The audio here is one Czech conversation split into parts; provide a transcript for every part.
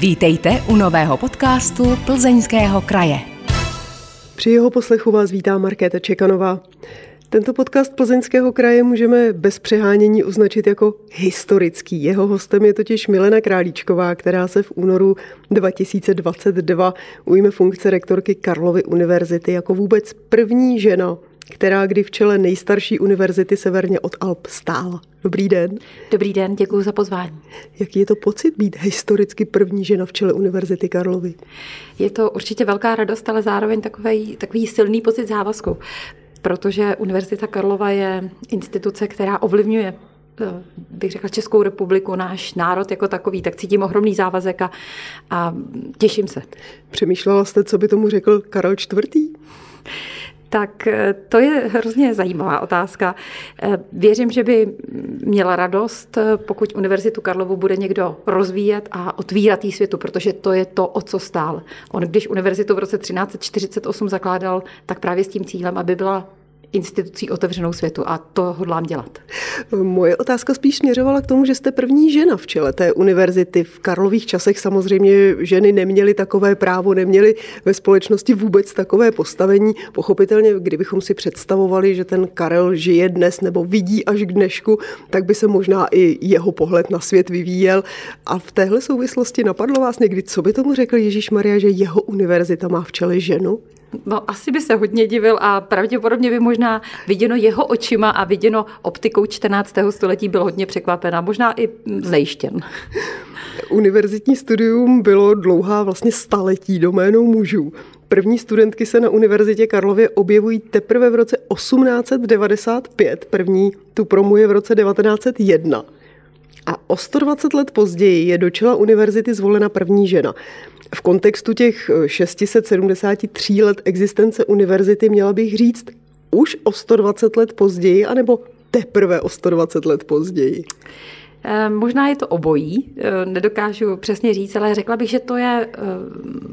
Vítejte u nového podcastu Plzeňského kraje. Při jeho poslechu vás vítá Markéta Čekanová. Tento podcast Plzeňského kraje můžeme bez přehánění označit jako historický. Jeho hostem je totiž Milena Králíčková, která se v únoru 2022 ujme funkce rektorky Karlovy univerzity jako vůbec první žena která kdy v čele nejstarší univerzity severně od Alp stála. Dobrý den. Dobrý den, děkuji za pozvání. Jaký je to pocit být historicky první žena v čele Univerzity Karlovy? Je to určitě velká radost, ale zároveň takový, takový silný pocit závazku, protože Univerzita Karlova je instituce, která ovlivňuje eh, bych řekla Českou republiku, náš národ jako takový, tak cítím ohromný závazek a, a těším se. Přemýšlela jste, co by tomu řekl Karel IV? Tak eh, to je hrozně zajímavá otázka. Eh, věřím, že by měla radost, eh, pokud Univerzitu Karlovu bude někdo rozvíjet a otvírat jí světu, protože to je to, o co stál. On, když univerzitu v roce 1348 zakládal, tak právě s tím cílem, aby byla institucí otevřenou světu a to hodlám dělat. Moje otázka spíš směřovala k tomu, že jste první žena v čele té univerzity. V Karlových časech samozřejmě ženy neměly takové právo, neměly ve společnosti vůbec takové postavení. Pochopitelně, kdybychom si představovali, že ten Karel žije dnes nebo vidí až k dnešku, tak by se možná i jeho pohled na svět vyvíjel. A v téhle souvislosti napadlo vás někdy, co by tomu řekl Ježíš Maria, že jeho univerzita má v čele ženu? No, asi by se hodně divil a pravděpodobně by možná viděno jeho očima a viděno optikou 14. století byl hodně překvapená, možná i znejištěn. Univerzitní studium bylo dlouhá vlastně staletí doménou mužů. První studentky se na Univerzitě Karlově objevují teprve v roce 1895, první tu promuje v roce 1901. A o 120 let později je do čela univerzity zvolena první žena. V kontextu těch 673 let existence univerzity měla bych říct už o 120 let později, anebo teprve o 120 let později? Eh, možná je to obojí, eh, nedokážu přesně říct, ale řekla bych, že to je eh,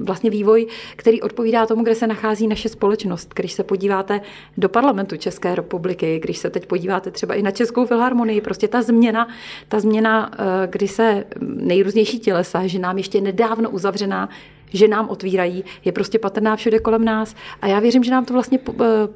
vlastně vývoj, který odpovídá tomu, kde se nachází naše společnost. Když se podíváte do parlamentu České republiky, když se teď podíváte třeba i na Českou filharmonii, prostě ta změna, ta změna, kdy se nejrůznější tělesa, že nám ještě nedávno uzavřená že nám otvírají, je prostě patrná všude kolem nás. A já věřím, že nám to vlastně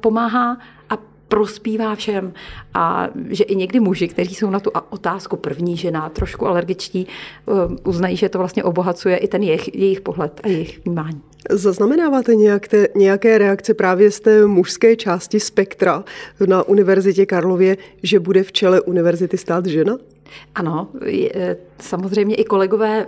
pomáhá a prospívá všem a že i někdy muži, kteří jsou na tu otázku první žena trošku alergičtí, eh, uznají, že to vlastně obohacuje i ten jejich, jejich pohled a jejich vnímání. Zaznamenáváte nějaké, nějaké reakce právě z té mužské části spektra na Univerzitě Karlově, že bude v čele univerzity stát žena? Ano, e, samozřejmě i kolegové e,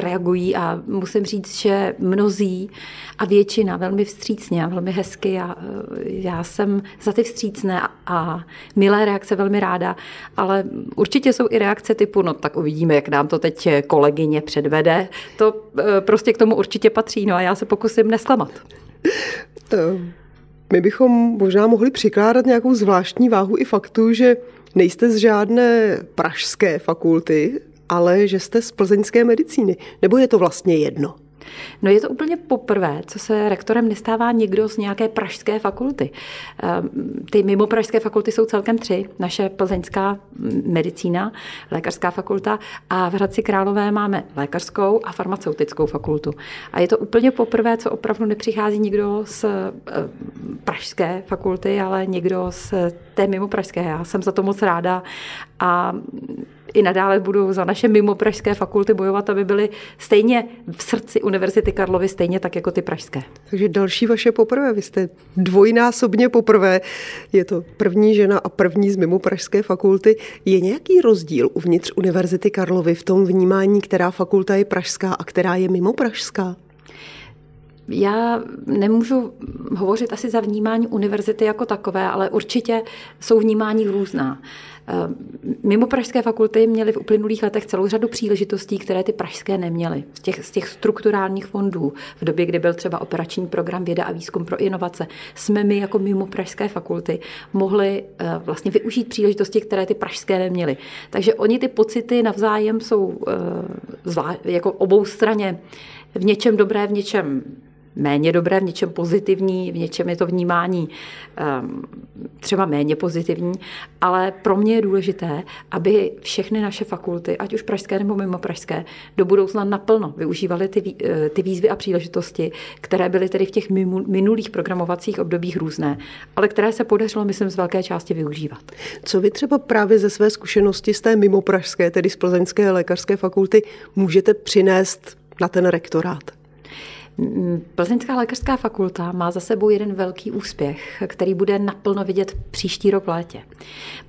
reagují a musím říct, že mnozí a většina velmi vstřícně a velmi hezky a e, já jsem za ty vstřícné a milé reakce velmi ráda, ale určitě jsou i reakce typu, no tak uvidíme, jak nám to teď kolegyně předvede. To prostě k tomu určitě patří, no a já se pokusím nesklamat. My bychom možná mohli přikládat nějakou zvláštní váhu i faktu, že nejste z žádné pražské fakulty, ale že jste z plzeňské medicíny. Nebo je to vlastně jedno? No je to úplně poprvé, co se rektorem nestává někdo z nějaké pražské fakulty. Ehm, ty mimo pražské fakulty jsou celkem tři. Naše plzeňská medicína, lékařská fakulta a v Hradci Králové máme lékařskou a farmaceutickou fakultu. A je to úplně poprvé, co opravdu nepřichází někdo z ehm, pražské fakulty, ale někdo z té mimo pražské. Já jsem za to moc ráda a i nadále budu za naše mimo pražské fakulty bojovat, aby byly stejně v srdci Univerzity Karlovy, stejně tak jako ty pražské. Takže další vaše poprvé, vy jste dvojnásobně poprvé. Je to první žena a první z mimo pražské fakulty. Je nějaký rozdíl uvnitř Univerzity Karlovy v tom vnímání, která fakulta je pražská a která je mimo pražská? Já nemůžu hovořit asi za vnímání univerzity jako takové, ale určitě jsou vnímání různá. Eh, mimo pražské fakulty měly v uplynulých letech celou řadu příležitostí, které ty pražské neměly. Z těch, z těch strukturálních fondů, v době, kdy byl třeba operační program Věda a výzkum pro inovace, jsme my jako mimo pražské fakulty mohli eh, vlastně využít příležitosti, které ty pražské neměly. Takže oni ty pocity navzájem jsou eh, jako obou straně v něčem dobré, v něčem méně dobré, v něčem pozitivní, v něčem je to vnímání ehm, třeba méně pozitivní, ale pro mě je důležité, aby všechny naše fakulty, ať už pražské nebo mimo pražské, do budoucna naplno využívaly ty, eh, ty výzvy a příležitosti, které byly tedy v těch minulých programovacích obdobích různé, ale které se podařilo, myslím, z velké části využívat. Co vy třeba právě ze své zkušenosti z té mimo pražské, tedy z plzeňské lékařské fakulty, můžete přinést na ten rektorát? Plzeňská lékařská fakulta má za sebou jeden velký úspěch, který bude naplno vidět příští rok v létě.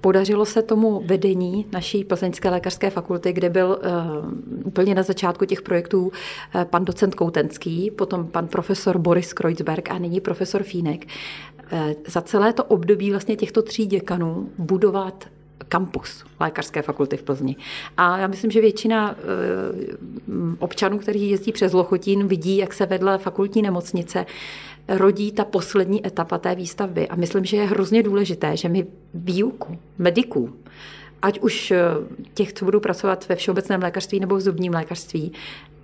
Podařilo se tomu vedení naší Plzeňské lékařské fakulty, kde byl uh, úplně na začátku těch projektů uh, pan docent Koutenský, potom pan profesor Boris Kreuzberg a nyní profesor Fínek, uh, za celé to období vlastně těchto tří děkanů budovat kampus lékařské fakulty v Plzni. A já myslím, že většina eh, občanů, kteří jezdí přes Lochotín, vidí, jak se vedle fakultní nemocnice rodí ta poslední etapa té výstavby. A myslím, že je hrozně důležité, že my výuku mediků, ať už eh, těch, co budou pracovat ve všeobecném lékařství nebo v zubním lékařství,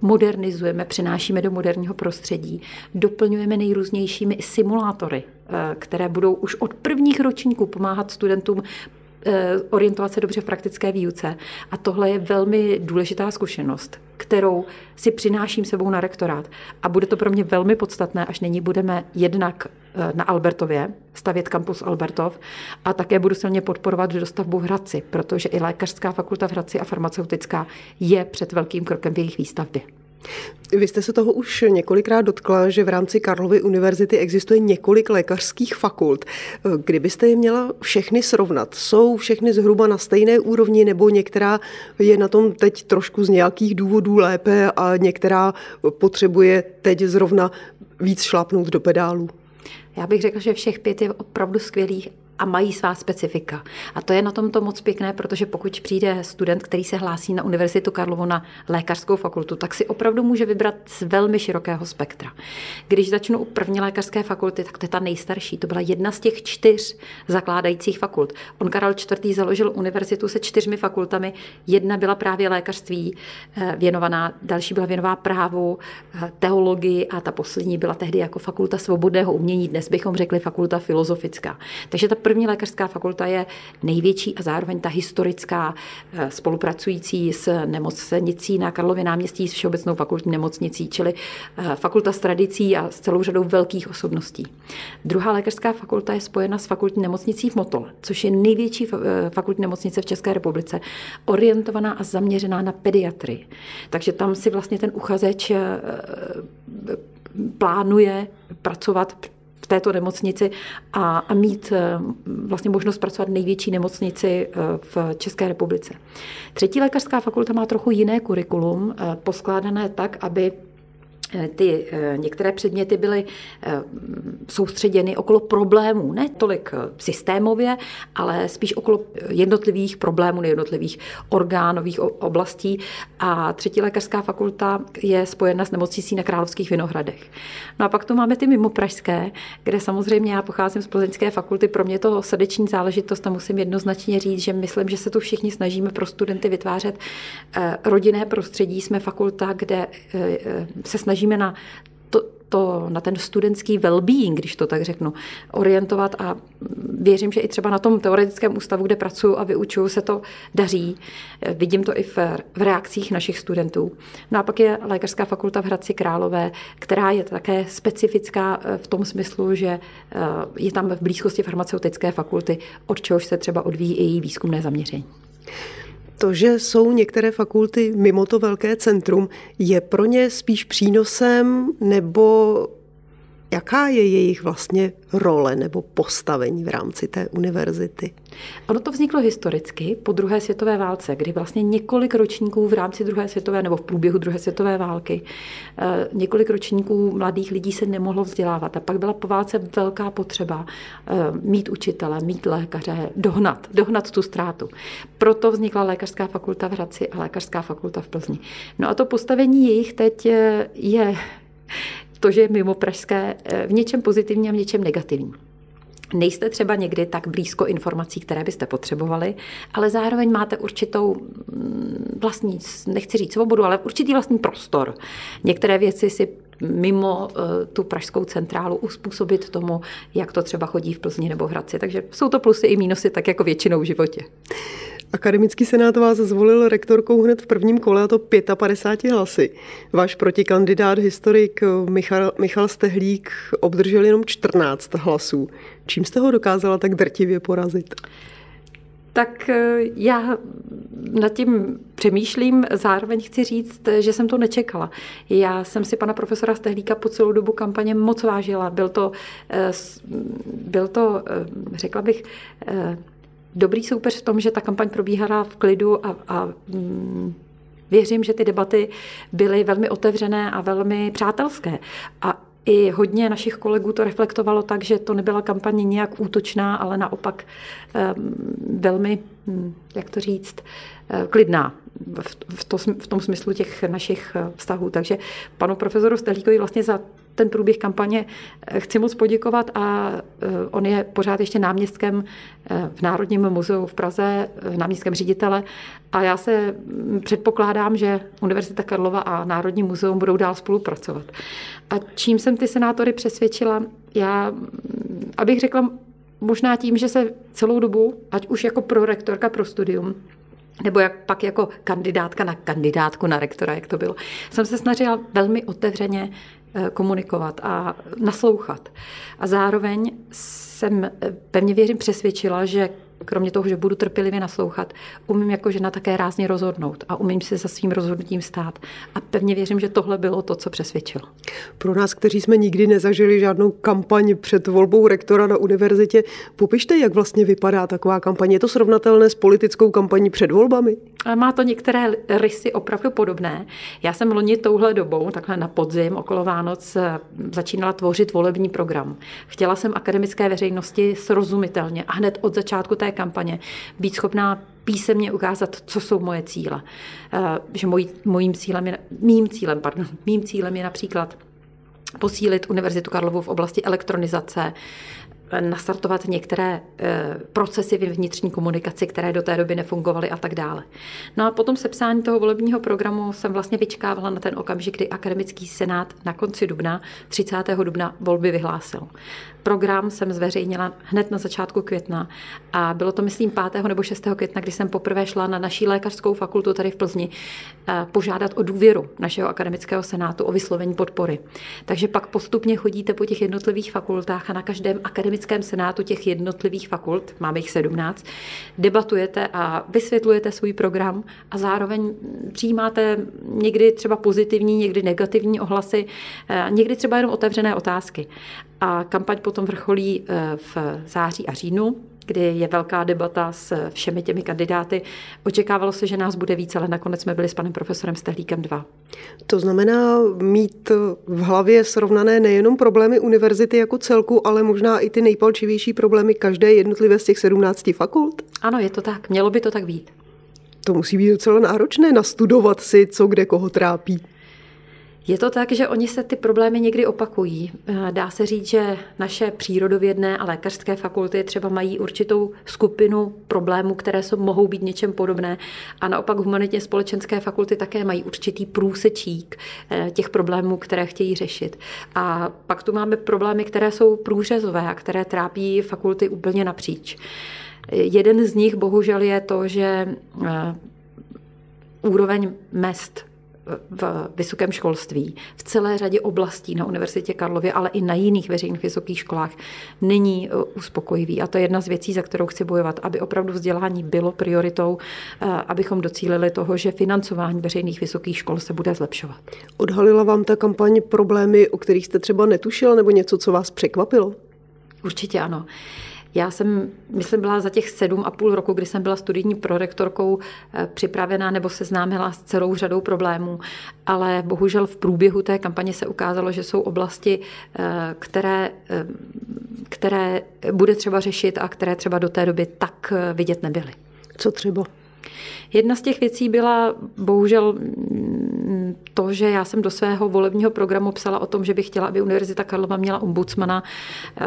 modernizujeme, přinášíme do moderního prostředí, doplňujeme nejrůznějšími simulátory, eh, které budou už od prvních ročníků pomáhat studentům orientovat se dobře v praktické výuce. A tohle je velmi důležitá zkušenost, kterou si přináším sebou na rektorát. A bude to pro mě velmi podstatné, až nyní budeme jednak eh, na Albertově stavět kampus Albertov a také budu silně podporovat dostavbu v Hradci, protože i lékařská fakulta v Hradci a farmaceutická je před velkým krokem v jejich výstavbě. Vy jste se toho už několikrát dotkla, že v rámci Karlovy univerzity existuje několik lékařských fakult. Kdybyste je měla všechny srovnat, jsou všechny zhruba na stejné úrovni nebo některá je na tom teď trošku z nějakých důvodů lépe a některá potřebuje teď zrovna víc šlápnout do pedálu? Já bych řekla, že všech pět je opravdu skvělých a mají svá specifika. A to je na tomto moc pěkné, protože pokud přijde student, který se hlásí na Univerzitu Karlovo na lékařskou fakultu, tak si opravdu může vybrat z velmi širokého spektra. Když začnu u první lékařské fakulty, tak to je ta nejstarší. To byla jedna z těch čtyř zakládajících fakult. On Karel IV. založil univerzitu se čtyřmi fakultami. Jedna byla právě lékařství eh, věnovaná, další byla věnová právu, eh, teologii a ta poslední byla tehdy jako fakulta svobodného umění. Dnes bychom řekli fakulta filozofická. Takže ta první lékařská fakulta je největší a zároveň ta historická, eh, spolupracující s nemocnicí na Karlově náměstí s Všeobecnou fakultní nemocnicí, čili eh, fakulta s tradicí a s celou řadou velkých osobností. Druhá lékařská fakulta je spojena s fakultní nemocnicí v Motole, což je největší eh, fakultní nemocnice v České republice, orientovaná a zaměřená na pediatrii. Takže tam si vlastně ten uchazeč plánuje pracovat v této nemocnici a, a mít eh, vlastně možnost pracovat v největší nemocnici eh, v České republice. Třetí lékařská fakulta má trochu jiné kurikulum, eh, poskládané tak, aby ty eh, některé předměty byly eh, soustředěny okolo problémů, ne tolik systémově, ale spíš okolo jednotlivých problémů, jednotlivých orgánových oblastí. A třetí lékařská fakulta je spojena s nemocnicí na Královských Vinohradech. No a pak tu máme ty mimo pražské, kde samozřejmě já pocházím z plzeňské fakulty, pro mě to srdeční záležitost a musím jednoznačně říct, že myslím, že se tu všichni snažíme pro studenty vytvářet rodinné prostředí. Jsme fakulta, kde se snaží snažíme na to, to, na ten studentský well-being, když to tak řeknu, orientovat a věřím, že i třeba na tom teoretickém ústavu, kde pracuji a vyučuju, se to daří. Vidím to i v, v reakcích našich studentů. No a pak je Lékařská fakulta v Hradci Králové, která je také specifická eh, v tom smyslu, že eh, je tam v blízkosti farmaceutické fakulty, od čehož se třeba odvíjí i její výzkumné zaměření to, že jsou některé fakulty mimo to velké centrum, je pro ně spíš přínosem nebo Jaká je jejich vlastně role nebo postavení v rámci té univerzity? Ono to vzniklo historicky po druhé světové válce, kdy vlastně několik ročníků v rámci druhé světové nebo v průběhu druhé světové války eh, několik ročníků mladých lidí se nemohlo vzdělávat. A pak byla po válce velká potřeba eh, mít učitele, mít lékaře, dohnat, dohnat tu ztrátu. Proto vznikla lékařská fakulta v Hradci a lékařská fakulta v Plzni. No a to postavení jejich teď eh, je to, že je mimo pražské v něčem pozitivní a v něčem negativní. Nejste třeba někdy tak blízko informací, které byste potřebovali, ale zároveň máte určitou mm, vlastní, nechci říct svobodu, ale určitý vlastní prostor. Některé věci si mimo tu pražskou centrálu uspůsobit tomu, jak to třeba chodí v Plzni nebo v Hradci. Takže jsou to plusy i mínusy, tak jako většinou v životě. Akademický senát vás zvolil rektorkou hned v prvním kole, a to 55 hlasy. Váš protikandidát, historik Michal, Michal Stehlík, obdržel jenom 14 hlasů. Čím jste ho dokázala tak drtivě porazit? Tak eh, já nad tím přemýšlím, zároveň chci říct, že jsem to nečekala. Já jsem si pana profesora Stehlíka po celou dobu kampaně moc vážila. Byl to, eh, byl to eh, řekla bych, dobrý soupeř v tom, že ta kampaň probíhala v klidu a, a mm, věřím, že ty debaty byly velmi otevřené a velmi přátelské. A i hodně našich kolegů to reflektovalo tak, že to nebyla kampaně nějak útočná, ale naopak um, velmi, hm, jak to říct, uh, klidná v, to, v tom smyslu těch našich eh, vztahů. Takže panu profesoru Stelíkovi vlastně za ten průběh kampaně eh, chci moc poděkovat a on je pořád ještě náměstkem v Národním muzeu v Praze, náměstkem ředitele a já se hm, předpokládám, že Univerzita Karlova a Národní muzeum budou dál spolupracovat. A čím jsem ty senátory přesvědčila, já, abych řekla, možná tím, že se celou dobu, ať už jako prorektorka pro studium, nebo jak pak jako kandidátka na kandidátku na rektora, jak to bylo, jsem se snažila velmi otevřeně eh, komunikovat a naslouchat. A zároveň jsem eh, pevně věřím přesvědčila, že kromě toho, že budu trpělivě naslouchat, umím jako žena také rázně rozhodnout a umím se za svým rozhodnutím stát. A pevně věřím, že tohle bylo to, co přesvědčilo. Pro nás, kteří jsme nikdy nezažili žádnou kampaň před volbou rektora na univerzitě, popište, jak vlastně vypadá taková kampaň. Je to srovnatelné s politickou kampaní před volbami? Má to některé rysy opravdu podobné. Já jsem loni touhle dobou, takhle na podzim, okolo Vánoc, začínala tvořit volební program. Chtěla jsem akademické veřejnosti srozumitelně a hned od začátku té kampaně být schopná písemně ukázat, co jsou moje cíle. Eh, že moj, mojím cílem je, mým cílem, pardon, mým cílem je například posílit Univerzitu Karlovu v oblasti elektronizace, nastartovat některé eh, procesy v vnitřní komunikaci, které do té doby nefungovaly a tak dále. No a potom sepsání toho volebního programu jsem vlastně vyčkávala na ten okamžik, kdy akademický senát na konci dubna, 30. dubna volby vyhlásil. Program jsem zveřejnila hned na začátku května a bylo to, myslím, 5. nebo 6. května, kdy jsem poprvé šla na naší lékařskou fakultu tady v Plzni eh, požádat o důvěru našeho akademického senátu, o vyslovení podpory. Takže pak postupně chodíte po těch jednotlivých fakultách a na každém akademickém senátu těch jednotlivých fakult, máme jich 17, debatujete a vysvětlujete svůj program a zároveň přijímáte někdy třeba pozitivní, někdy negativní ohlasy, eh, někdy třeba jenom otevřené otázky. A kampaň potom vrcholí eh, v září a říjnu, kdy je velká debata s všemi těmi kandidáty. Očekávalo se, že nás bude více, ale nakonec jsme byli s panem profesorem Stehlíkem dva. To znamená mít v hlavě srovnané nejenom problémy univerzity jako celku, ale možná i ty nejpalčivější problémy každé jednotlivé z těch 17 fakult? Ano, je to tak. Mělo by to tak být. To musí být docela náročné nastudovat si, co kde koho trápí. Je to tak, že oni se ty problémy někdy opakují. Eh, dá se říct, že naše přírodovědné a lékařské fakulty třeba mají určitou skupinu problémů, které jsou, mohou být něčem podobné. A naopak humanitně společenské fakulty také mají určitý průsečík eh, těch problémů, které chtějí řešit. A pak tu máme problémy, které jsou průřezové a které trápí fakulty úplně napříč. Jeden z nich bohužel je to, že eh, úroveň mest v vysokém školství, v celé řadě oblastí na Univerzitě Karlově, ale i na jiných veřejných vysokých školách není e, uspokojivý. A to je jedna z věcí, za kterou chci bojovat, aby opravdu vzdělání bylo prioritou, e, abychom docílili toho, že financování veřejných vysokých škol se bude zlepšovat. Odhalila vám ta kampaň problémy, o kterých jste třeba netušila, nebo něco, co vás překvapilo? Určitě ano. Já jsem, myslím, byla za těch sedm a půl roku, kdy jsem byla studijní prorektorkou, eh, připravená nebo seznámila s celou řadou problémů, ale bohužel v průběhu té kampaně se ukázalo, že jsou oblasti, eh, které, eh, které bude třeba řešit a které třeba do té doby tak vidět nebyly. Co třeba? Jedna z těch věcí byla bohužel to, že já jsem do svého volebního programu psala o tom, že bych chtěla, aby Univerzita Karlova měla ombudsmana.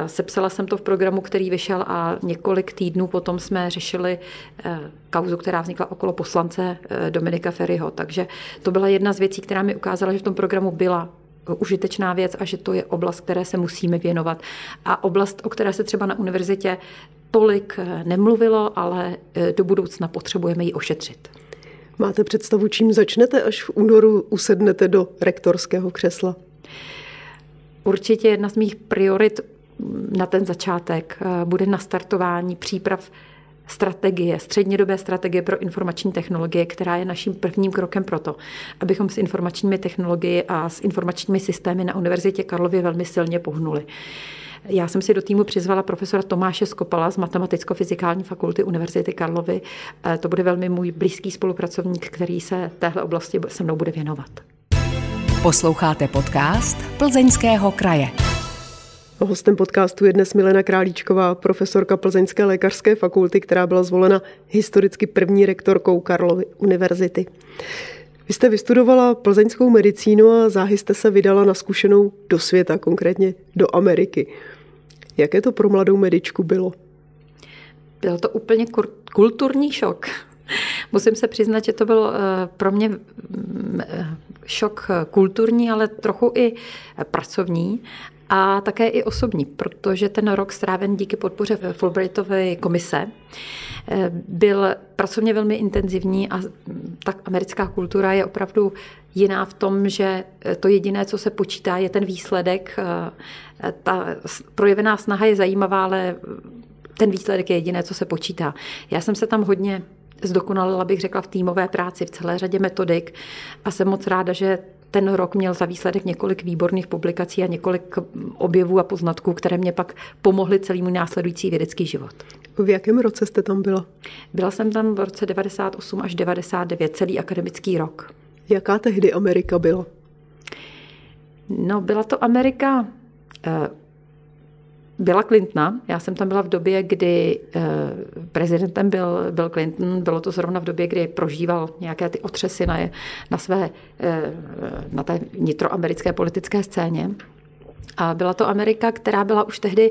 Sepsala jsem to v programu, který vyšel a několik týdnů potom jsme řešili eh, kauzu, která vznikla okolo poslance eh, Dominika Ferryho. Takže to byla jedna z věcí, která mi ukázala, že v tom programu byla užitečná věc a že to je oblast, které se musíme věnovat. A oblast, o které se třeba na univerzitě tolik nemluvilo, ale do budoucna potřebujeme ji ošetřit. Máte představu, čím začnete, až v únoru usednete do rektorského křesla? Určitě jedna z mých priorit na ten začátek bude nastartování příprav strategie, střednědobé strategie pro informační technologie, která je naším prvním krokem pro to, abychom s informačními technologií a s informačními systémy na Univerzitě Karlově velmi silně pohnuli. Já jsem si do týmu přizvala profesora Tomáše Skopala z Matematicko-fyzikální fakulty Univerzity Karlovy. E, to bude velmi můj blízký spolupracovník, který se téhle oblasti se mnou bude věnovat. Posloucháte podcast Plzeňského kraje. Hostem podcastu je dnes Milena Králíčková, profesorka Plzeňské lékařské fakulty, která byla zvolena historicky první rektorkou Karlovy univerzity. Vy jste vystudovala plzeňskou medicínu a záhy jste se vydala na zkušenou do světa, konkrétně do Ameriky. Jaké to pro mladou medičku bylo? Byl to úplně kulturní šok. Musím se přiznat, že to byl eh, pro mě mm, eh, šok kulturní, ale trochu i pracovní a také i osobní, protože ten rok stráven díky podpoře Fulbrightovy komise eh, byl pracovně velmi intenzivní a tak americká kultura je opravdu jiná v tom, že to jediné, co se počítá, je ten výsledek. Eh, ta projevená snaha je zajímavá, ale ten výsledek je jediné, co se počítá. Já jsem se tam hodně zdokonalila, bych řekla, v týmové práci, v celé řadě metodik a jsem moc ráda, že ten rok měl za výsledek několik výborných publikací a několik objevů a poznatků, které mě pak pomohly celý můj následující vědecký život. V jakém roce jste tam byla? Byla jsem tam v roce 98 až 99, celý akademický rok. Jaká tehdy Amerika byla? No, byla to Amerika eh, byla Clintona. Já jsem tam byla v době, kdy eh, prezidentem byl, byl Clinton. Bylo to zrovna v době, kdy prožíval nějaké ty otřesy na, na své, eh, na té nitroamerické politické scéně. A byla to Amerika, která byla už tehdy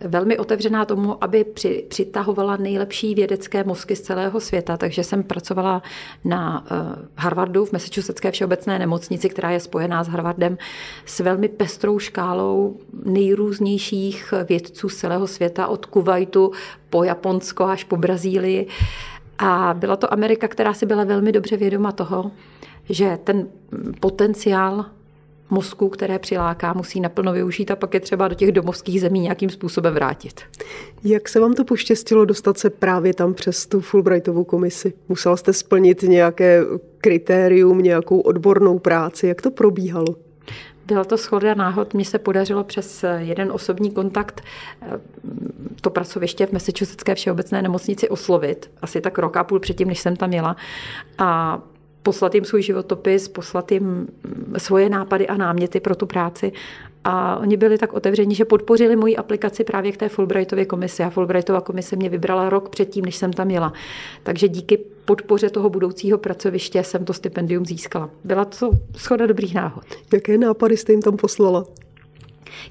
velmi otevřená tomu, aby při, přitahovala nejlepší vědecké mozky z celého světa, takže jsem pracovala na uh, Harvardu v Massachusettské všeobecné nemocnici, která je spojená s Harvardem s velmi pestrou škálou nejrůznějších vědců z celého světa, od Kuwaitu po Japonsko až po Brazílii. A byla to Amerika, která si byla velmi dobře vědoma toho, že ten potenciál mozku, které přiláká, musí naplno využít a pak je třeba do těch domovských zemí nějakým způsobem vrátit. Jak se vám to poštěstilo dostat se právě tam přes tu Fulbrightovu komisi? Musela jste splnit nějaké kritérium, nějakou odbornou práci? Jak to probíhalo? Byla to schoda náhod. Mně se podařilo přes jeden osobní kontakt eh, to pracoviště v Massachusettské všeobecné nemocnici oslovit. Asi tak rok a půl předtím, než jsem tam jela. A poslat jim svůj životopis, poslat jim svoje nápady a náměty pro tu práci. A oni byli tak otevření, že podpořili moji aplikaci právě k té Fulbrightově komisi. A Fulbrightova komise mě vybrala rok předtím, než jsem tam jela. Takže díky podpoře toho budoucího pracoviště jsem to stipendium získala. Byla to schoda dobrých náhod. Jaké nápady jste jim tam poslala?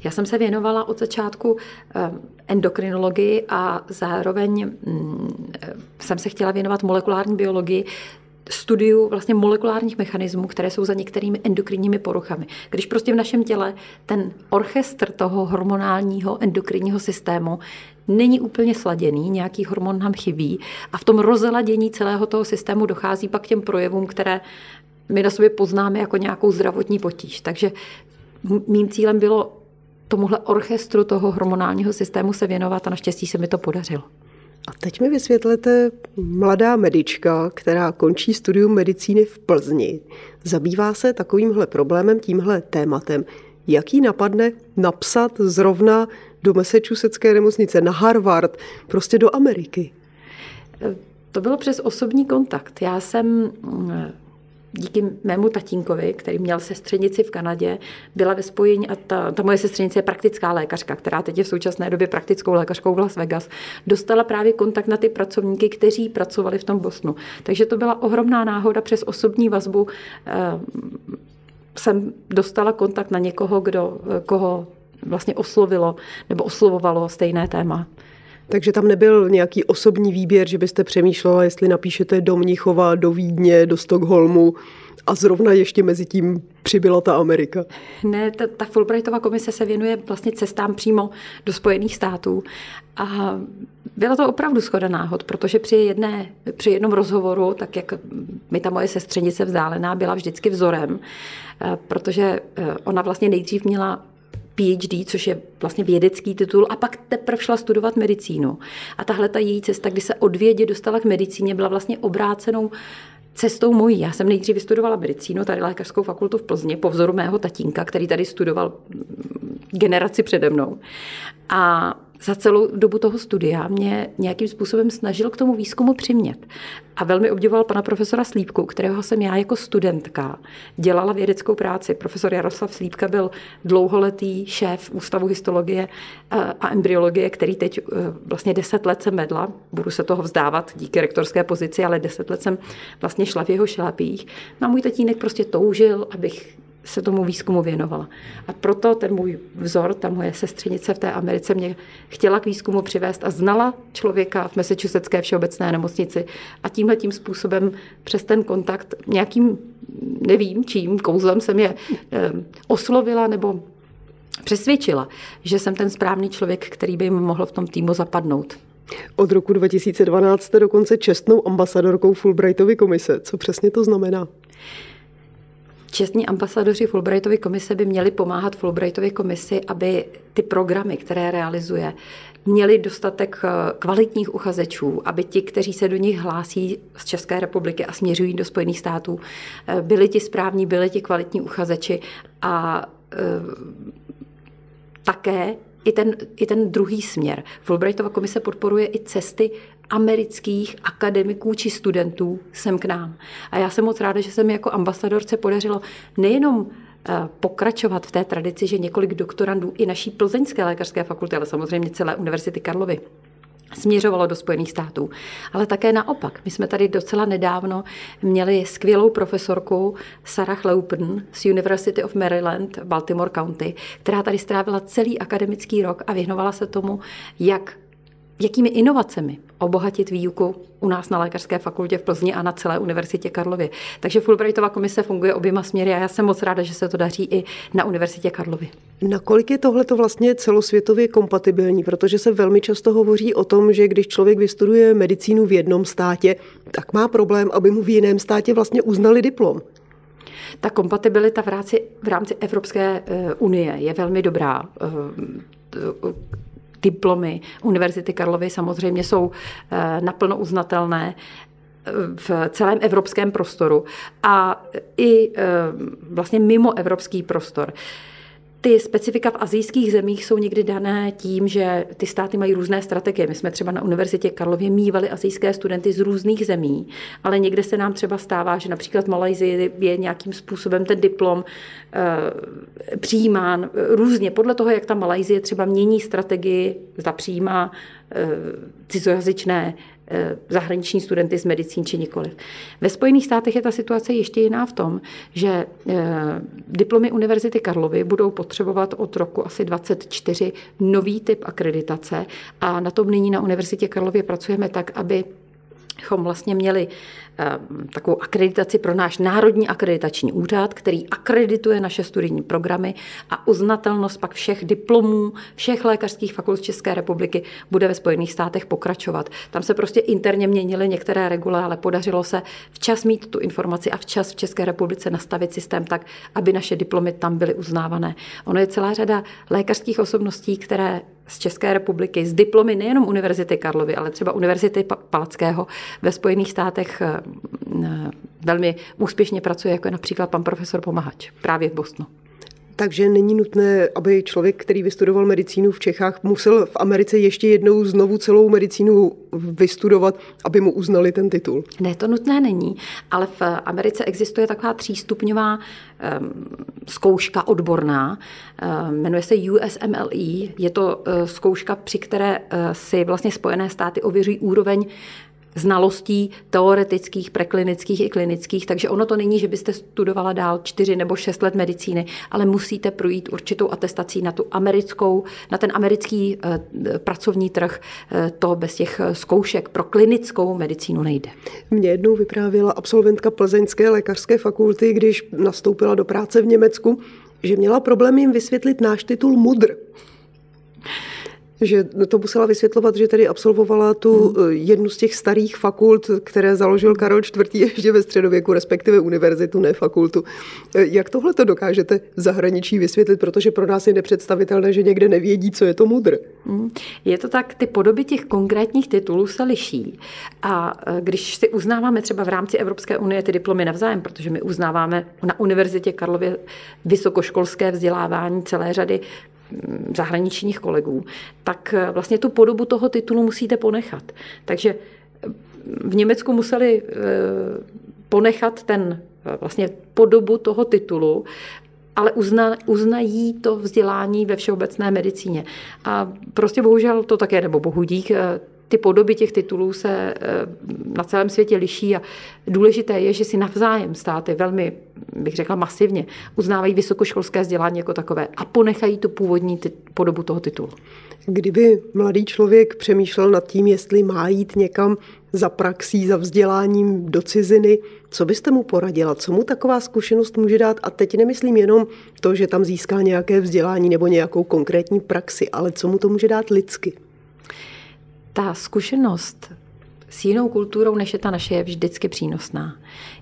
Já jsem se věnovala od začátku eh, endokrinologii a zároveň mm, eh, jsem se chtěla věnovat molekulární biologii, studiu vlastně molekulárních mechanismů, které jsou za některými endokrinními poruchami. Když prostě v našem těle ten orchestr toho hormonálního endokrinního systému není úplně sladěný, nějaký hormon nám chybí a v tom rozladění celého toho systému dochází pak k těm projevům, které my na sobě poznáme jako nějakou zdravotní potíž. Takže mým cílem bylo tomuhle orchestru toho hormonálního systému se věnovat a naštěstí se mi to podařilo. A teď mi vysvětlete, mladá medička, která končí studium medicíny v Plzni, zabývá se takovýmhle problémem, tímhle tématem. Jaký napadne napsat zrovna do Massachusettské nemocnice, na Harvard, prostě do Ameriky? To bylo přes osobní kontakt. Já jsem díky mému tatínkovi, který měl sestřenici v Kanadě, byla ve spojení a ta, ta moje sestřenice je praktická lékařka, která teď je v současné době praktickou lékařkou v Las Vegas, dostala právě kontakt na ty pracovníky, kteří pracovali v tom Bosnu. Takže to byla ohromná náhoda přes osobní vazbu. Eh, jsem dostala kontakt na někoho, kdo, koho vlastně oslovilo nebo oslovovalo stejné téma. Takže tam nebyl nějaký osobní výběr, že byste přemýšlela, jestli napíšete do Mnichova, do Vídně, do Stockholmu a zrovna ještě mezi tím přibyla ta Amerika. Ne, ta, ta Fulbrightova komise se věnuje vlastně cestám přímo do Spojených států a byla to opravdu schoda náhod, protože při, jedné, při jednom rozhovoru, tak jak mi ta moje sestřenice vzdálená byla vždycky vzorem, eh, protože eh, ona vlastně nejdřív měla PhD, což je vlastně vědecký titul, a pak teprve šla studovat medicínu. A tahle ta její cesta, kdy se od vědě dostala k medicíně, byla vlastně obrácenou cestou mojí. Já jsem nejdřív vystudovala medicínu, tady lékařskou fakultu v Plzni, po vzoru mého tatínka, který tady studoval generaci přede mnou. A za celou dobu toho studia mě nějakým způsobem snažil k tomu výzkumu přimět. A velmi obdivoval pana profesora Slípku, kterého jsem já jako studentka dělala vědeckou práci. Profesor Jaroslav Slípka byl dlouholetý šéf Ústavu histologie eh, a embryologie, který teď eh, vlastně deset let jsem medla. Budu se toho vzdávat díky rektorské pozici, ale deset let jsem vlastně šla v jeho šlapích. No a můj tatínek prostě toužil, abych se tomu výzkumu věnovala. A proto ten můj vzor, ta moje sestřenice v té Americe mě chtěla k výzkumu přivést a znala člověka v Massachusettské všeobecné nemocnici a tímhle tím způsobem přes ten kontakt nějakým, nevím čím, kouzlem jsem je eh, oslovila nebo přesvědčila, že jsem ten správný člověk, který by jim mohl v tom týmu zapadnout. Od roku 2012 jste dokonce čestnou ambasadorkou Fulbrightovy komise. Co přesně to znamená? Čestní ambasadoři Fulbrightovy komise by měli pomáhat Fulbrightově komisi, aby ty programy, které realizuje, měli dostatek eh, kvalitních uchazečů, aby ti, kteří se do nich hlásí z České republiky a směřují do Spojených států, eh, byli ti správní, byli ti kvalitní uchazeči a e, také i ten, i ten druhý směr. Fulbrightova komise podporuje i cesty amerických akademiků či studentů sem k nám. A já jsem moc ráda, že se mi jako ambasadorce podařilo nejenom eh, pokračovat v té tradici, že několik doktorandů i naší plzeňské lékařské fakulty, ale samozřejmě celé Univerzity Karlovy, směřovalo do Spojených států. Ale také naopak. My jsme tady docela nedávno měli skvělou profesorku Sarah Leupen z University of Maryland, Baltimore County, která tady strávila celý akademický rok a věnovala se tomu, jak jakými inovacemi obohatit výuku u nás na Lékařské fakultě v Plzni a na celé Univerzitě Karlově. Takže Fulbrightova komise funguje oběma směry a já jsem moc ráda, že se to daří i na Univerzitě Karlově. Nakolik je tohle to vlastně celosvětově kompatibilní? Protože se velmi často hovoří o tom, že když člověk vystuduje medicínu v jednom státě, tak má problém, aby mu v jiném státě vlastně uznali diplom. Ta kompatibilita v rámci, v rámci Evropské eh, unie je velmi dobrá eh, diplomy Univerzity Karlovy samozřejmě jsou eh, naplno uznatelné eh, v celém evropském prostoru a i eh, vlastně mimo evropský prostor. Ty specifika v azijských zemích jsou někdy dané tím, že ty státy mají různé strategie. My jsme třeba na Univerzitě Karlově mývali azijské studenty z různých zemí, ale někde se nám třeba stává, že například v Malajzii je nějakým způsobem ten diplom e, přijímán různě podle toho, jak ta Malajzie třeba mění strategii, zda přijímá e, cizojazyčné zahraniční studenty z medicín či nikoliv. Ve Spojených státech je ta situace ještě jiná v tom, že eh, diplomy Univerzity Karlovy budou potřebovat od roku asi 24 nový typ akreditace a na tom nyní na Univerzitě Karlově pracujeme tak, aby vlastně měli eh, takovou akreditaci pro náš Národní akreditační úřad, který akredituje naše studijní programy a uznatelnost pak všech diplomů, všech lékařských fakult České republiky bude ve Spojených státech pokračovat. Tam se prostě interně měnily některé regule, ale podařilo se včas mít tu informaci a včas v České republice nastavit systém tak, aby naše diplomy tam byly uznávané. Ono je celá řada lékařských osobností, které z České republiky, z diplomy nejenom Univerzity Karlovy, ale třeba Univerzity Palackého ve Spojených státech eh, velmi úspěšně pracuje, jako je například pan profesor Pomahač právě v Bosnu. Takže není nutné, aby člověk, který vystudoval medicínu v Čechách, musel v Americe ještě jednou znovu celou medicínu vystudovat, aby mu uznali ten titul. Ne, to nutné není, ale v Americe existuje taková třístupňová um, zkouška odborná, um, jmenuje se USMLE. Je to uh, zkouška, při které uh, si vlastně Spojené státy ověřují úroveň znalostí teoretických, preklinických i klinických, takže ono to není, že byste studovala dál čtyři nebo šest let medicíny, ale musíte projít určitou atestací na tu americkou, na ten americký eh, pracovní trh. Eh, to bez těch zkoušek pro klinickou medicínu nejde. Mě jednou vyprávěla absolventka Plzeňské lékařské fakulty, když nastoupila do práce v Německu, že měla problém jim vysvětlit náš titul mudr že to musela vysvětlovat, že tedy absolvovala tu hmm. Eh, jednu z těch starých fakult, které založil Karol IV. ještě ve středověku, respektive univerzitu, ne fakultu. Eh, jak tohle to dokážete v zahraničí vysvětlit, protože pro nás je nepředstavitelné, že někde nevědí, co je to mudr? Hmm. Je to tak, ty podoby těch konkrétních titulů se liší. A eh, když si uznáváme třeba v rámci Evropské unie ty diplomy navzájem, protože my uznáváme na Univerzitě Karlově vysokoškolské vzdělávání celé řady zahraničních kolegů, tak eh, vlastně tu podobu toho titulu musíte ponechat. Takže eh, v Německu museli eh, ponechat ten vlastně podobu toho titulu, ale uzna, uznají to vzdělání ve všeobecné medicíně. A prostě bohužel to také, nebo bohu dík, ty podoby těch titulů se eh, na celém světě liší a důležité je, že si navzájem státy velmi, bych řekla masivně, uznávají vysokoškolské vzdělání jako takové a ponechají tu původní ty, podobu toho titulu. Kdyby mladý člověk přemýšlel nad tím, jestli má jít někam za praxí, za vzděláním do ciziny, co byste mu poradila? Co mu taková zkušenost může dát? A teď nemyslím jenom to, že tam získá nějaké vzdělání nebo nějakou konkrétní praxi, ale co mu to může dát lidsky? Ta zkušenost s jinou kulturou, než je ta naše, je vždycky přínosná.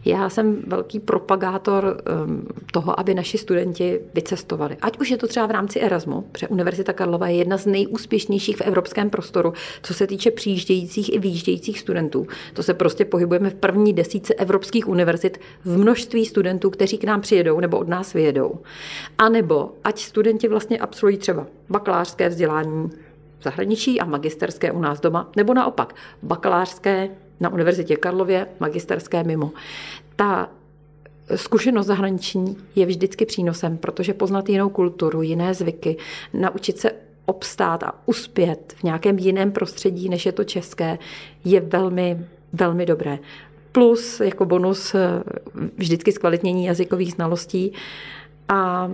Já jsem velký propagátor um, toho, aby naši studenti vycestovali. Ať už je to třeba v rámci Erasmu, protože Univerzita Karlova je jedna z nejúspěšnějších v evropském prostoru, co se týče přijíždějících i výjíždějících studentů. To se prostě pohybujeme v první desíce evropských univerzit v množství studentů, kteří k nám přijedou nebo od nás vyjedou. A nebo ať studenti vlastně absolvují třeba bakalářské vzdělání, zahraničí a magisterské u nás doma, nebo naopak bakalářské na Univerzitě Karlově, magisterské mimo. Ta zkušenost zahraniční je vždycky přínosem, protože poznat jinou kulturu, jiné zvyky, naučit se obstát a uspět v nějakém jiném prostředí, než je to české, je velmi, velmi dobré. Plus jako bonus vždycky zkvalitnění jazykových znalostí a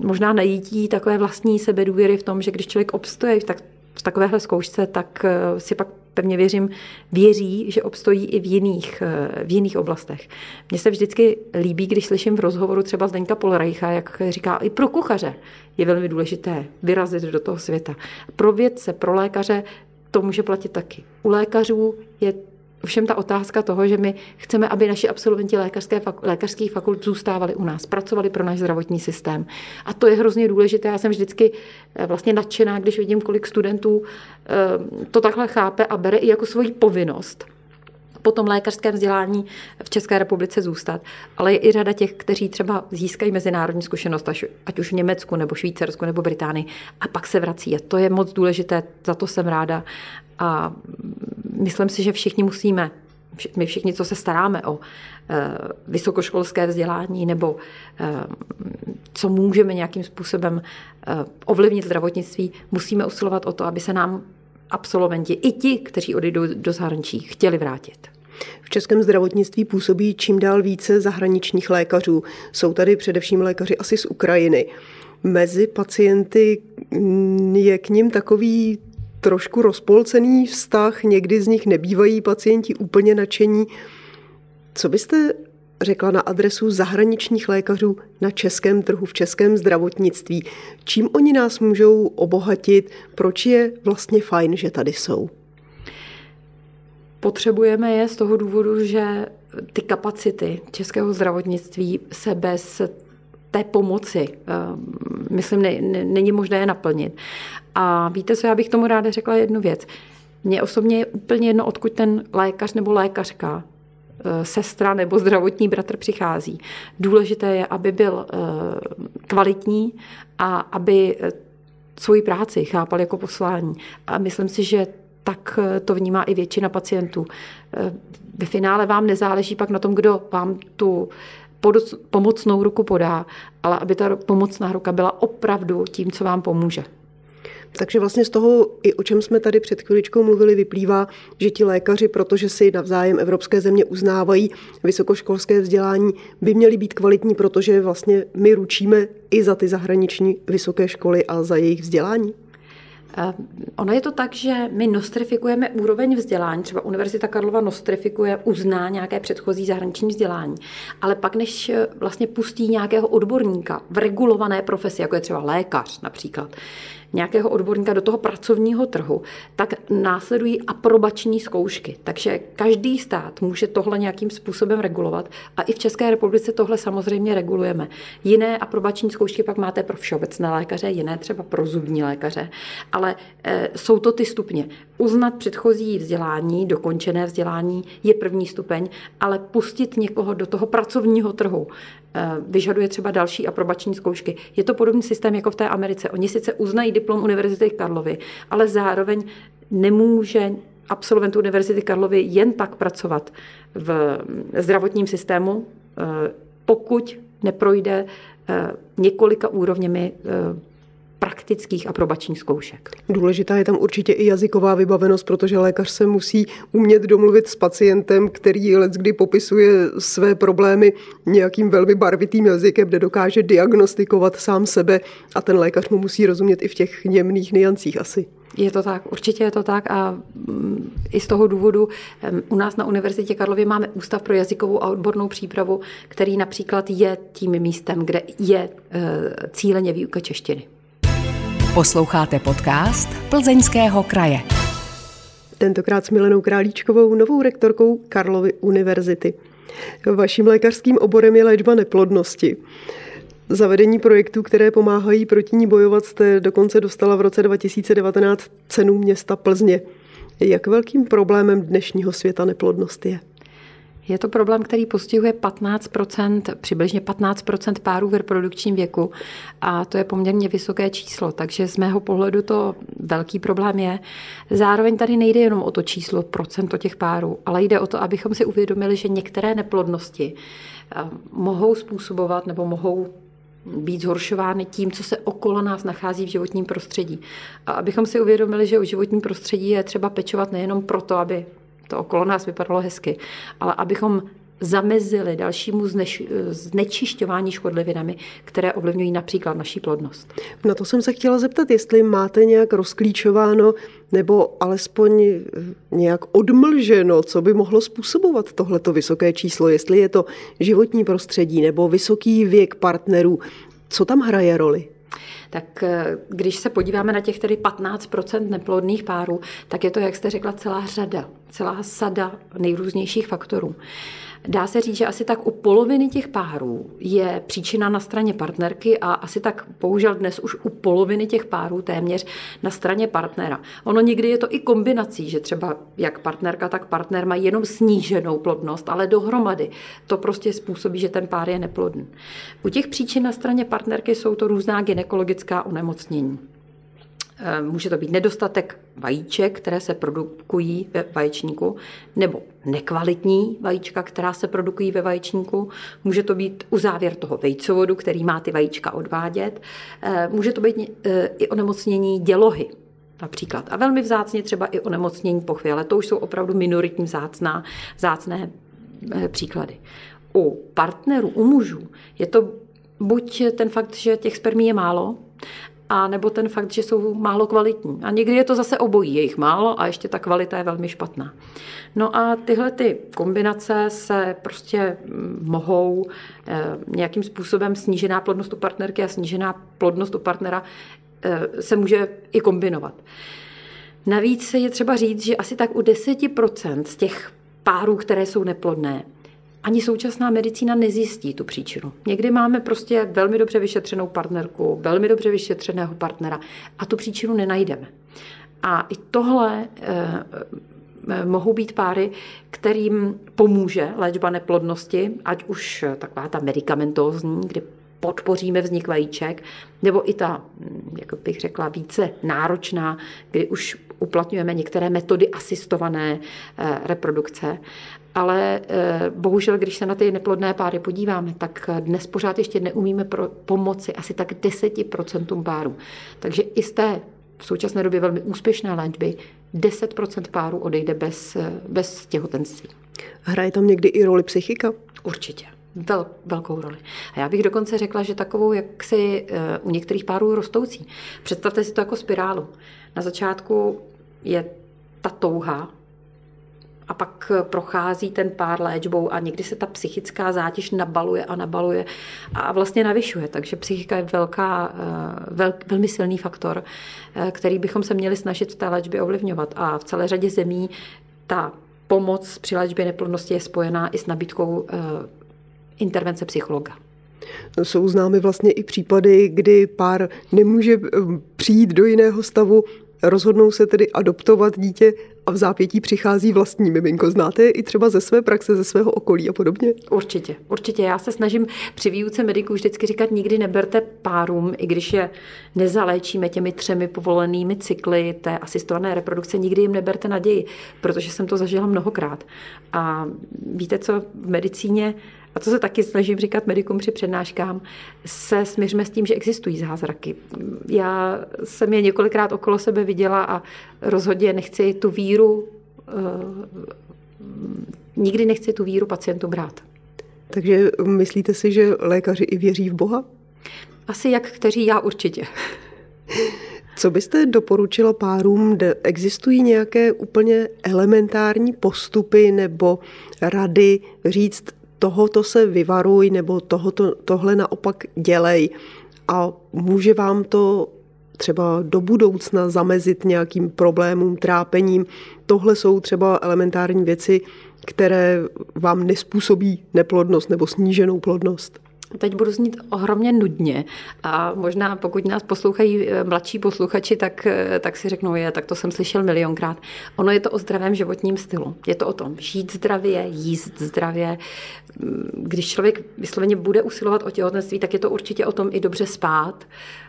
možná najítí takové vlastní sebedůvěry v tom, že když člověk obstoje tak v takovéhle zkoušce, tak eh, si pak pevně věřím, věří, že obstojí i v jiných, eh, v jiných oblastech. Mně se vždycky líbí, když slyším v rozhovoru třeba Zdeňka Polreicha, jak říká, i pro kuchaře je velmi důležité vyrazit do toho světa. Pro vědce, pro lékaře to může platit taky. U lékařů je Ovšem ta otázka toho, že my chceme, aby naši absolventi lékařské, lékařských fakult zůstávali u nás, pracovali pro náš zdravotní systém. A to je hrozně důležité. Já jsem vždycky eh, vlastně nadšená, když vidím, kolik studentů eh, to takhle chápe a bere i jako svoji povinnost po tom lékařském vzdělání v České republice zůstat. Ale je i řada těch, kteří třeba získají mezinárodní zkušenost, ať už v Německu, nebo Švýcarsku, nebo Británii, a pak se vrací. A to je moc důležité, za to jsem ráda. A myslím si, že všichni musíme, my všichni, co se staráme o eh, vysokoškolské vzdělání nebo eh, co můžeme nějakým způsobem eh, ovlivnit zdravotnictví, musíme usilovat o to, aby se nám absolventi, i ti, kteří odejdou do zahraničí, chtěli vrátit. V českém zdravotnictví působí čím dál více zahraničních lékařů. Jsou tady především lékaři asi z Ukrajiny. Mezi pacienty je k ním takový trošku rozpolcený vztah, někdy z nich nebývají pacienti úplně nadšení. Co byste řekla na adresu zahraničních lékařů na českém trhu, v českém zdravotnictví? Čím oni nás můžou obohatit? Proč je vlastně fajn, že tady jsou? Potřebujeme je z toho důvodu, že ty kapacity českého zdravotnictví se bez té pomoci, eh, myslím, ne, ne, není možné je naplnit. A víte co, já bych tomu ráda řekla jednu věc. Mně osobně je úplně jedno, odkud ten lékař nebo lékařka, eh, sestra nebo zdravotní bratr přichází. Důležité je, aby byl eh, kvalitní a aby svoji práci chápal jako poslání. A myslím si, že tak to vnímá i většina pacientů. Ve finále vám nezáleží pak na tom, kdo vám tu pomocnou ruku podá, ale aby ta pomocná ruka byla opravdu tím, co vám pomůže. Takže vlastně z toho, i o čem jsme tady před chviličkou mluvili, vyplývá, že ti lékaři, protože si navzájem evropské země uznávají vysokoškolské vzdělání, by měli být kvalitní, protože vlastně my ručíme i za ty zahraniční vysoké školy a za jejich vzdělání. Eh, ono je to tak, že my nostrifikujeme úroveň vzdělání, třeba Univerzita Karlova nostrifikuje, uzná nějaké předchozí zahraniční vzdělání, ale pak než eh, vlastně pustí nějakého odborníka v regulované profesi, jako je třeba lékař například, nějakého odborníka do toho pracovního trhu, tak následují aprobační zkoušky. Takže každý stát může tohle nějakým způsobem regulovat a i v České republice tohle samozřejmě regulujeme. Jiné aprobační zkoušky pak máte pro všeobecné lékaře, jiné třeba pro zubní lékaře, ale e, jsou to ty stupně. Uznat předchozí vzdělání, dokončené vzdělání je první stupeň, ale pustit někoho do toho pracovního trhu vyžaduje třeba další aprobační zkoušky. Je to podobný systém jako v té Americe. Oni sice uznají diplom Univerzity Karlovy, ale zároveň nemůže absolvent Univerzity Karlovy jen tak pracovat v zdravotním systému, eh, pokud neprojde eh, několika úrovněmi eh, praktických aprobačních zkoušek. Důležitá je tam určitě i jazyková vybavenost, protože lékař se musí umět domluvit s pacientem, který let kdy popisuje své problémy nějakým velmi barvitým jazykem, kde dokáže diagnostikovat sám sebe a ten lékař mu musí rozumět i v těch němných niancích asi. Je to tak, určitě je to tak a mm, i z toho důvodu u nás na Univerzitě Karlově máme Ústav pro jazykovou a odbornou přípravu, který například je tím místem, kde je e, cíleně výuka češtiny. Posloucháte podcast Plzeňského kraje. Tentokrát s Milenou Králíčkovou, novou rektorkou Karlovy univerzity. Vaším lékařským oborem je léčba neplodnosti. Zavedení projektů, které pomáhají proti ní bojovat, jste dokonce dostala v roce 2019 cenu města Plzně. Jak velkým problémem dnešního světa neplodnost je? Je to problém, který postihuje 15 přibližně 15% párů v reprodukčním věku a to je poměrně vysoké číslo, takže z mého pohledu to velký problém je. Zároveň tady nejde jenom o to číslo procento těch párů, ale jde o to, abychom si uvědomili, že některé neplodnosti eh, mohou způsobovat nebo mohou být zhoršovány tím, co se okolo nás nachází v životním prostředí. A abychom si uvědomili, že o životním prostředí je třeba pečovat nejenom proto, aby to okolo nás vypadalo hezky, ale abychom zamezili dalšímu zneš, znečišťování škodlivinami, které ovlivňují například naší plodnost. Na to jsem se chtěla zeptat, jestli máte nějak rozklíčováno nebo alespoň nějak odmlženo, co by mohlo způsobovat tohleto vysoké číslo, jestli je to životní prostředí nebo vysoký věk partnerů, co tam hraje roli? Tak eh, když se podíváme na těch tedy 15% neplodných párů, tak je to, jak jste řekla, celá řada, celá sada nejrůznějších faktorů. Dá se říct, že asi tak u poloviny těch párů je příčina na straně partnerky a asi tak bohužel dnes už u poloviny těch párů téměř na straně partnera. Ono někdy je to i kombinací, že třeba jak partnerka, tak partner mají jenom sníženou plodnost, ale dohromady to prostě způsobí, že ten pár je neplodný. U těch příčin na straně partnerky jsou to různá gynekologická onemocnění. Eh, může to být nedostatek vajíček, které se produkují ve vaječníku, nebo nekvalitní vajíčka, která se produkují ve vaječníku. Může to být uzávěr toho vejcovodu, který má ty vajíčka odvádět. Eh, může to být eh, i onemocnění dělohy, například. A velmi vzácně třeba i onemocnění pochvy, ale to už jsou opravdu minoritní vzácná, vzácné příklady. U partnerů, u mužů, je to buď ten fakt, že těch spermí je málo, a nebo ten fakt, že jsou málo kvalitní. A někdy je to zase obojí, je jich málo a ještě ta kvalita je velmi špatná. No a tyhle ty kombinace se prostě mm, mohou eh, nějakým způsobem snížená plodnost u partnerky a snížená plodnost u partnera eh, se může i kombinovat. Navíc je třeba říct, že asi tak u 10% z těch párů, které jsou neplodné, ani současná medicína nezjistí tu příčinu. Někdy máme prostě velmi dobře vyšetřenou partnerku, velmi dobře vyšetřeného partnera a tu příčinu nenajdeme. A i tohle eh, eh, mohou být páry, kterým pomůže léčba neplodnosti, ať už taková ta medicamentózní, kdy podpoříme vznik vajíček, nebo i ta, hm, jak bych řekla, více náročná, kdy už uplatňujeme některé metody asistované eh, reprodukce. Ale eh, bohužel, když se na ty neplodné páry podíváme, tak dnes pořád ještě neumíme pro pomoci asi tak 10% párů. Takže i z té v současné době velmi úspěšné léčby 10% párů odejde bez, bez těhotenství. Hraje tam někdy i roli psychika? Určitě. Vel, velkou roli. A já bych dokonce řekla, že takovou, jak si eh, u některých párů rostoucí. Představte si to jako spirálu. Na začátku je ta touha a pak prochází ten pár léčbou a někdy se ta psychická zátěž nabaluje a nabaluje a vlastně navyšuje. Takže psychika je velká, eh, vel, velmi silný faktor, eh, který bychom se měli snažit v té léčbě ovlivňovat. A v celé řadě zemí ta pomoc při léčbě neplodnosti je spojená i s nabídkou eh, intervence psychologa. Jsou známy vlastně i případy, kdy pár nemůže přijít do jiného stavu, rozhodnou se tedy adoptovat dítě a v zápětí přichází vlastní miminko. Znáte je i třeba ze své praxe, ze svého okolí a podobně? Určitě, určitě. Já se snažím při výuce mediků vždycky říkat, nikdy neberte párům, i když je nezaléčíme těmi třemi povolenými cykly té asistované reprodukce, nikdy jim neberte naději, protože jsem to zažila mnohokrát. A víte co, v medicíně a co se taky snažím říkat medikům při přednáškám, se směřme s tím, že existují zázraky. Já jsem je několikrát okolo sebe viděla a rozhodně nechci tu víru, eh, nikdy nechci tu víru pacientu brát. Takže myslíte si, že lékaři i věří v Boha? Asi jak kteří, já určitě. Co byste doporučila párům? Existují nějaké úplně elementární postupy nebo rady říct, tohoto se vyvaruj nebo tohoto, tohle naopak dělej a může vám to třeba do budoucna zamezit nějakým problémům, trápením. Tohle jsou třeba elementární věci, které vám nespůsobí neplodnost nebo sníženou plodnost. Teď budu znít ohromně nudně a možná pokud nás poslouchají eh, mladší posluchači, tak, eh, tak si řeknou, je, tak to jsem slyšel milionkrát. Ono je to o zdravém životním stylu. Je to o tom žít zdravě, jíst zdravě. Mm, když člověk vysloveně bude usilovat o těhotenství, tak je to určitě o tom i dobře spát,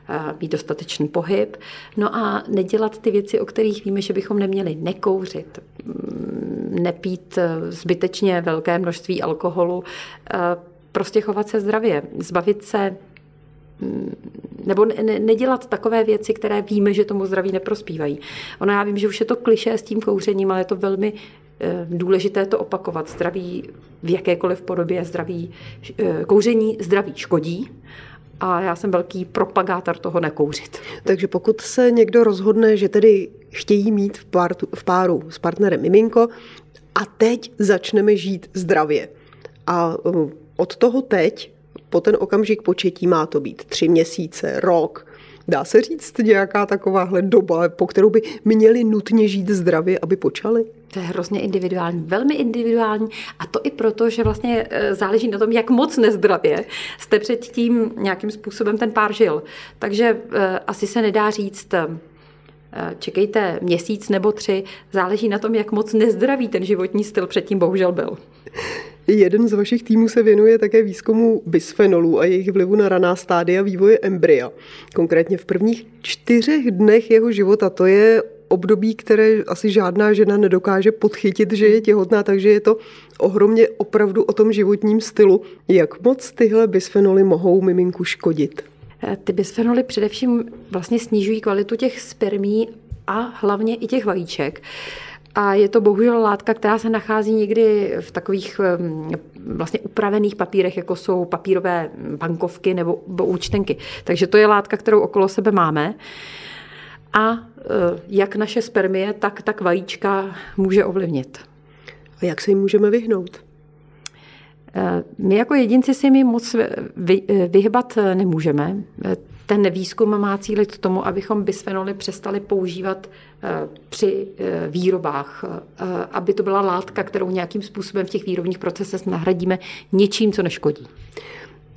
eh, mít dostatečný pohyb, no a nedělat ty věci, o kterých víme, že bychom neměli nekouřit, mm, nepít zbytečně velké množství alkoholu, prostě chovat se zdravě, zbavit se mm, nebo ne, nedělat takové věci, které víme, že tomu zdraví neprospívají. Ono já vím, že už je to kliše s tím kouřením, ale je to velmi e, důležité to opakovat. Zdraví v jakékoliv podobě zdraví, e, kouření zdraví škodí, a já jsem velký propagátor toho nekouřit. Takže pokud se někdo rozhodne, že tedy chtějí mít v, páru, v páru s partnerem miminko a teď začneme žít zdravě a od toho teď, po ten okamžik početí má to být tři měsíce, rok, Dá se říct nějaká takováhle doba, po kterou by měli nutně žít zdravě, aby počali? To je hrozně individuální, velmi individuální a to i proto, že vlastně e, záleží na tom, jak moc nezdravě jste předtím nějakým způsobem ten pár žil. Takže e, asi se nedá říct, e, čekejte měsíc nebo tři, záleží na tom, jak moc nezdravý ten životní styl předtím bohužel byl. Jeden z vašich týmů se věnuje také výzkumu bisfenolů a jejich vlivu na raná stádia vývoje embrya. Konkrétně v prvních čtyřech dnech jeho života. To je období, které asi žádná žena nedokáže podchytit, že je těhotná, takže je to ohromně opravdu o tom životním stylu. Jak moc tyhle bisfenoly mohou miminku škodit? Eh, ty bisfenoly především vlastně snižují kvalitu těch spermí a hlavně i těch vajíček. A je to bohužel látka, která se nachází někdy v takových vlastně upravených papírech, jako jsou papírové bankovky nebo účtenky. Takže to je látka, kterou okolo sebe máme. A e, jak naše spermie, tak, tak vajíčka může ovlivnit. A jak se jim můžeme vyhnout? E, my jako jedinci si jim moc vyhybat nemůžeme. Ten výzkum má cílit k tomu, abychom bisfenoly přestali používat eh, při eh, výrobách, eh, aby to byla látka, kterou nějakým způsobem v těch výrobních procesech nahradíme něčím, co neškodí.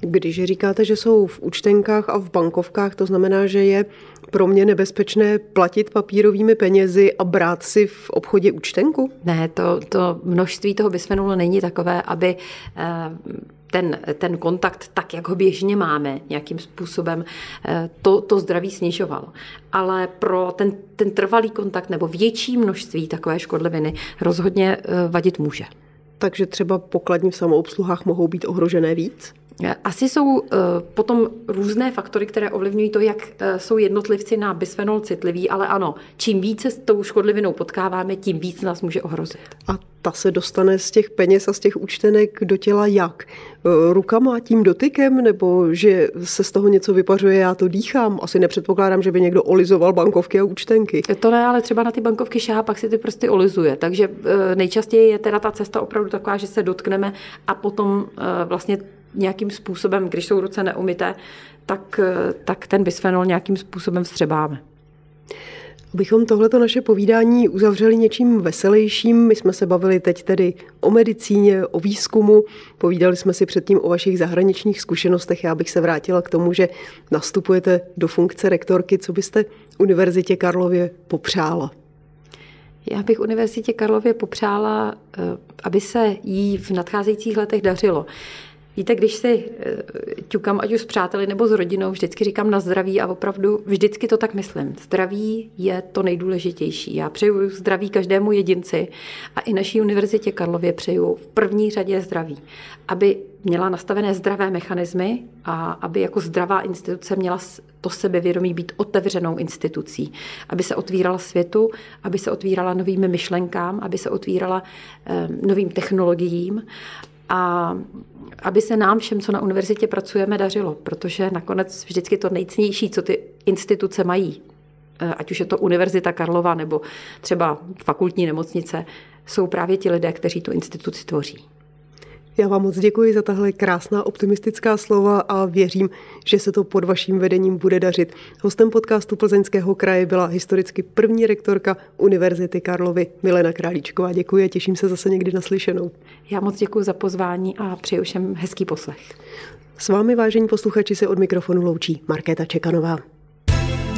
Když říkáte, že jsou v účtenkách a v bankovkách, to znamená, že je pro mě nebezpečné platit papírovými penězi a brát si v obchodě účtenku? Ne, to, to množství toho bisfenolu není takové, aby ten, ten kontakt tak, jak ho běžně máme, nějakým způsobem eh, to, to zdraví snižoval. Ale pro ten, ten trvalý kontakt nebo větší množství takové škodliviny rozhodně eh, vadit může. takže třeba pokladní v samoobsluhách mohou být ohrožené víc? Asi jsou eh, potom různé faktory, které ovlivňují to, jak eh, jsou jednotlivci na bisfenol citliví, ale ano, čím více s tou škodlivinou potkáváme, tím víc nás může ohrozit. A ta se dostane z těch peněz a z těch účtenek do těla jak? Eh, rukama, tím dotykem, nebo že se z toho něco vypařuje, já to dýchám? Asi nepředpokládám, že by někdo olizoval bankovky a účtenky. To ne, ale třeba na ty bankovky šáhá, pak si ty prsty olizuje. Takže nejčastěji je teda ta cesta opravdu taková, že se dotkneme a potom vlastně nějakým způsobem, když jsou ruce neumité, tak, tak ten bisfenol nějakým způsobem vstřebáme. Abychom tohleto naše povídání uzavřeli něčím veselějším, my jsme se bavili teď tedy o medicíně, o výzkumu, povídali jsme si předtím o vašich zahraničních zkušenostech. Já bych se vrátila k tomu, že nastupujete do funkce rektorky. Co byste Univerzitě Karlově popřála? Já bych Univerzitě Karlově popřála, eh, aby se jí v nadcházejících letech dařilo. Víte, když si eh, ťukám, ať už s přáteli nebo s rodinou, vždycky říkám na zdraví a opravdu vždycky to tak myslím. Zdraví je to nejdůležitější. Já přeju zdraví každému jedinci a i naší univerzitě Karlově přeju v první řadě zdraví, aby měla nastavené zdravé mechanismy a aby jako zdravá instituce měla to sebevědomí být otevřenou institucí, aby se otvírala světu, aby se otvírala novým myšlenkám, aby se otvírala eh, novým technologiím a aby se nám všem, co na univerzitě pracujeme, dařilo, protože nakonec vždycky to nejcennější, co ty instituce mají, eh, ať už je to Univerzita Karlova nebo třeba fakultní nemocnice, jsou právě ti lidé, kteří tu instituci tvoří. Já vám moc děkuji za tahle krásná optimistická slova a věřím, že se to pod vaším vedením bude dařit. Hostem podcastu Plzeňského kraje byla historicky první rektorka Univerzity Karlovy Milena Králíčková. Děkuji a těším se zase někdy naslyšenou. Já moc děkuji za pozvání a přeju všem hezký poslech. S vámi, vážení posluchači, se od mikrofonu loučí Markéta Čekanová.